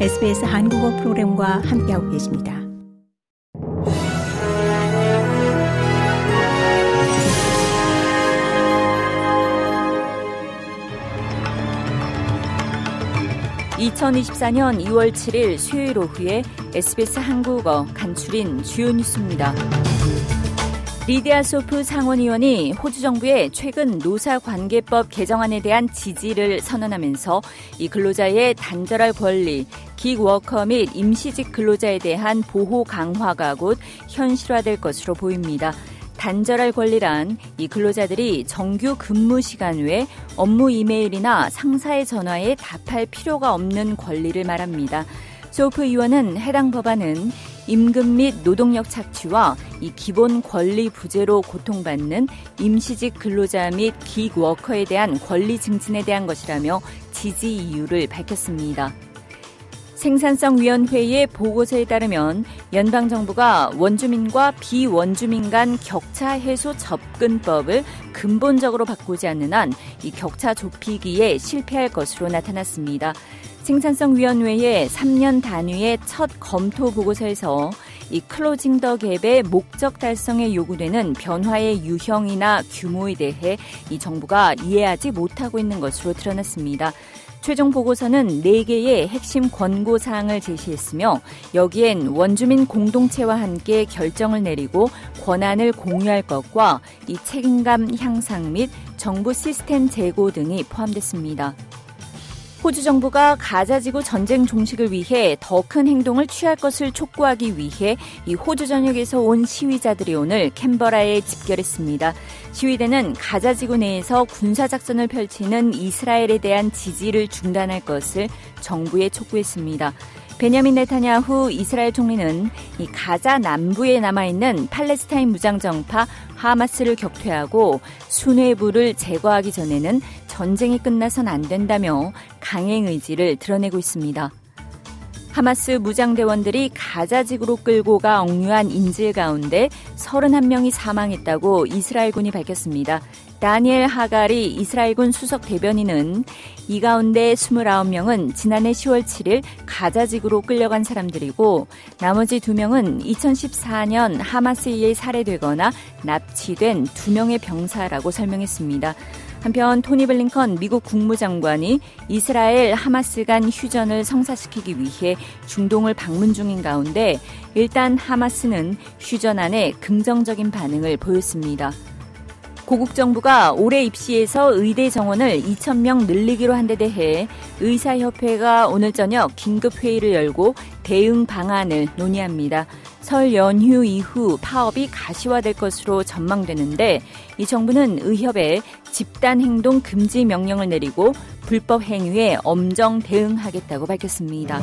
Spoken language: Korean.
SBS 한국어 프로그램과 함께하고 계십니다. (2024년 2월 7일) 수요일 오후에 SBS 한국어 간추린 주요 뉴스입니다. 리디아 소프 상원의원이 호주 정부의 최근 노사관계법 개정안에 대한 지지를 선언하면서 이 근로자의 단절할 권리, 기워커 및 임시직 근로자에 대한 보호 강화가 곧 현실화될 것으로 보입니다. 단절할 권리란 이 근로자들이 정규 근무 시간 외에 업무 이메일이나 상사의 전화에 답할 필요가 없는 권리를 말합니다. 소프 의원은 해당 법안은 임금 및 노동력 착취와 이 기본 권리 부재로 고통받는 임시직 근로자 및 기워커에 대한 권리 증진에 대한 것이라며 지지 이유를 밝혔습니다. 생산성위원회의 보고서에 따르면 연방정부가 원주민과 비원주민 간 격차 해소 접근법을 근본적으로 바꾸지 않는 한 이 격차 좁히기에 실패할 것으로 나타났습니다. 생산성위원회의 3년 단위의 첫 검토 보고서에서 이 클로징 더 갭의 목적 달성에 요구되는 변화의 유형이나 규모에 대해 이 정부가 이해하지 못하고 있는 것으로 드러났습니다. 최종 보고서는 4개의 핵심 권고 사항을 제시했으며 여기엔 원주민 공동체와 함께 결정을 내리고 권한을 공유할 것과 이 책임감 향상 및 정부 시스템 제고 등이 포함됐습니다. 호주 정부가 가자지구 전쟁 종식을 위해 더 큰 행동을 취할 것을 촉구하기 위해 이 호주 전역에서 온 시위자들이 오늘 캔버라에 집결했습니다. 시위대는 가자지구 내에서 군사작전을 펼치는 이스라엘에 대한 지지를 중단할 것을 정부에 촉구했습니다. 베냐민 네타냐후 이스라엘 총리는 이 가자 남부에 남아있는 팔레스타인 무장정파 하마스를 격퇴하고 순회부를 제거하기 전에는 전쟁이 끝나선 안 된다며 강행 의지를 드러내고 있습니다. 하마스 무장대원들이 가자지구로 끌고 가 억류한 인질 가운데 31명이 사망했다고 이스라엘군이 밝혔습니다. 다니엘 하가리 이스라엘군 수석 대변인은 이 가운데 29명은 지난해 10월 7일 가자지구로 끌려간 사람들이고 나머지 2명은 2014년 하마스에 살해되거나 납치된 2명의 병사라고 설명했습니다. 한편 토니 블링컨 미국 국무장관이 이스라엘 하마스 간 휴전을 성사시키기 위해 중동을 방문 중인 가운데 일단 하마스는 휴전 안에 긍정적인 반응을 보였습니다. 고국 정부가 올해 입시에서 의대 정원을 2,000명 늘리기로 한 데 대해 의사협회가 오늘 저녁 긴급 회의를 열고 대응 방안을 논의합니다. 설 연휴 이후 파업이 가시화될 것으로 전망되는데 이 정부는 의협에 집단 행동 금지 명령을 내리고 불법 행위에 엄정 대응하겠다고 밝혔습니다.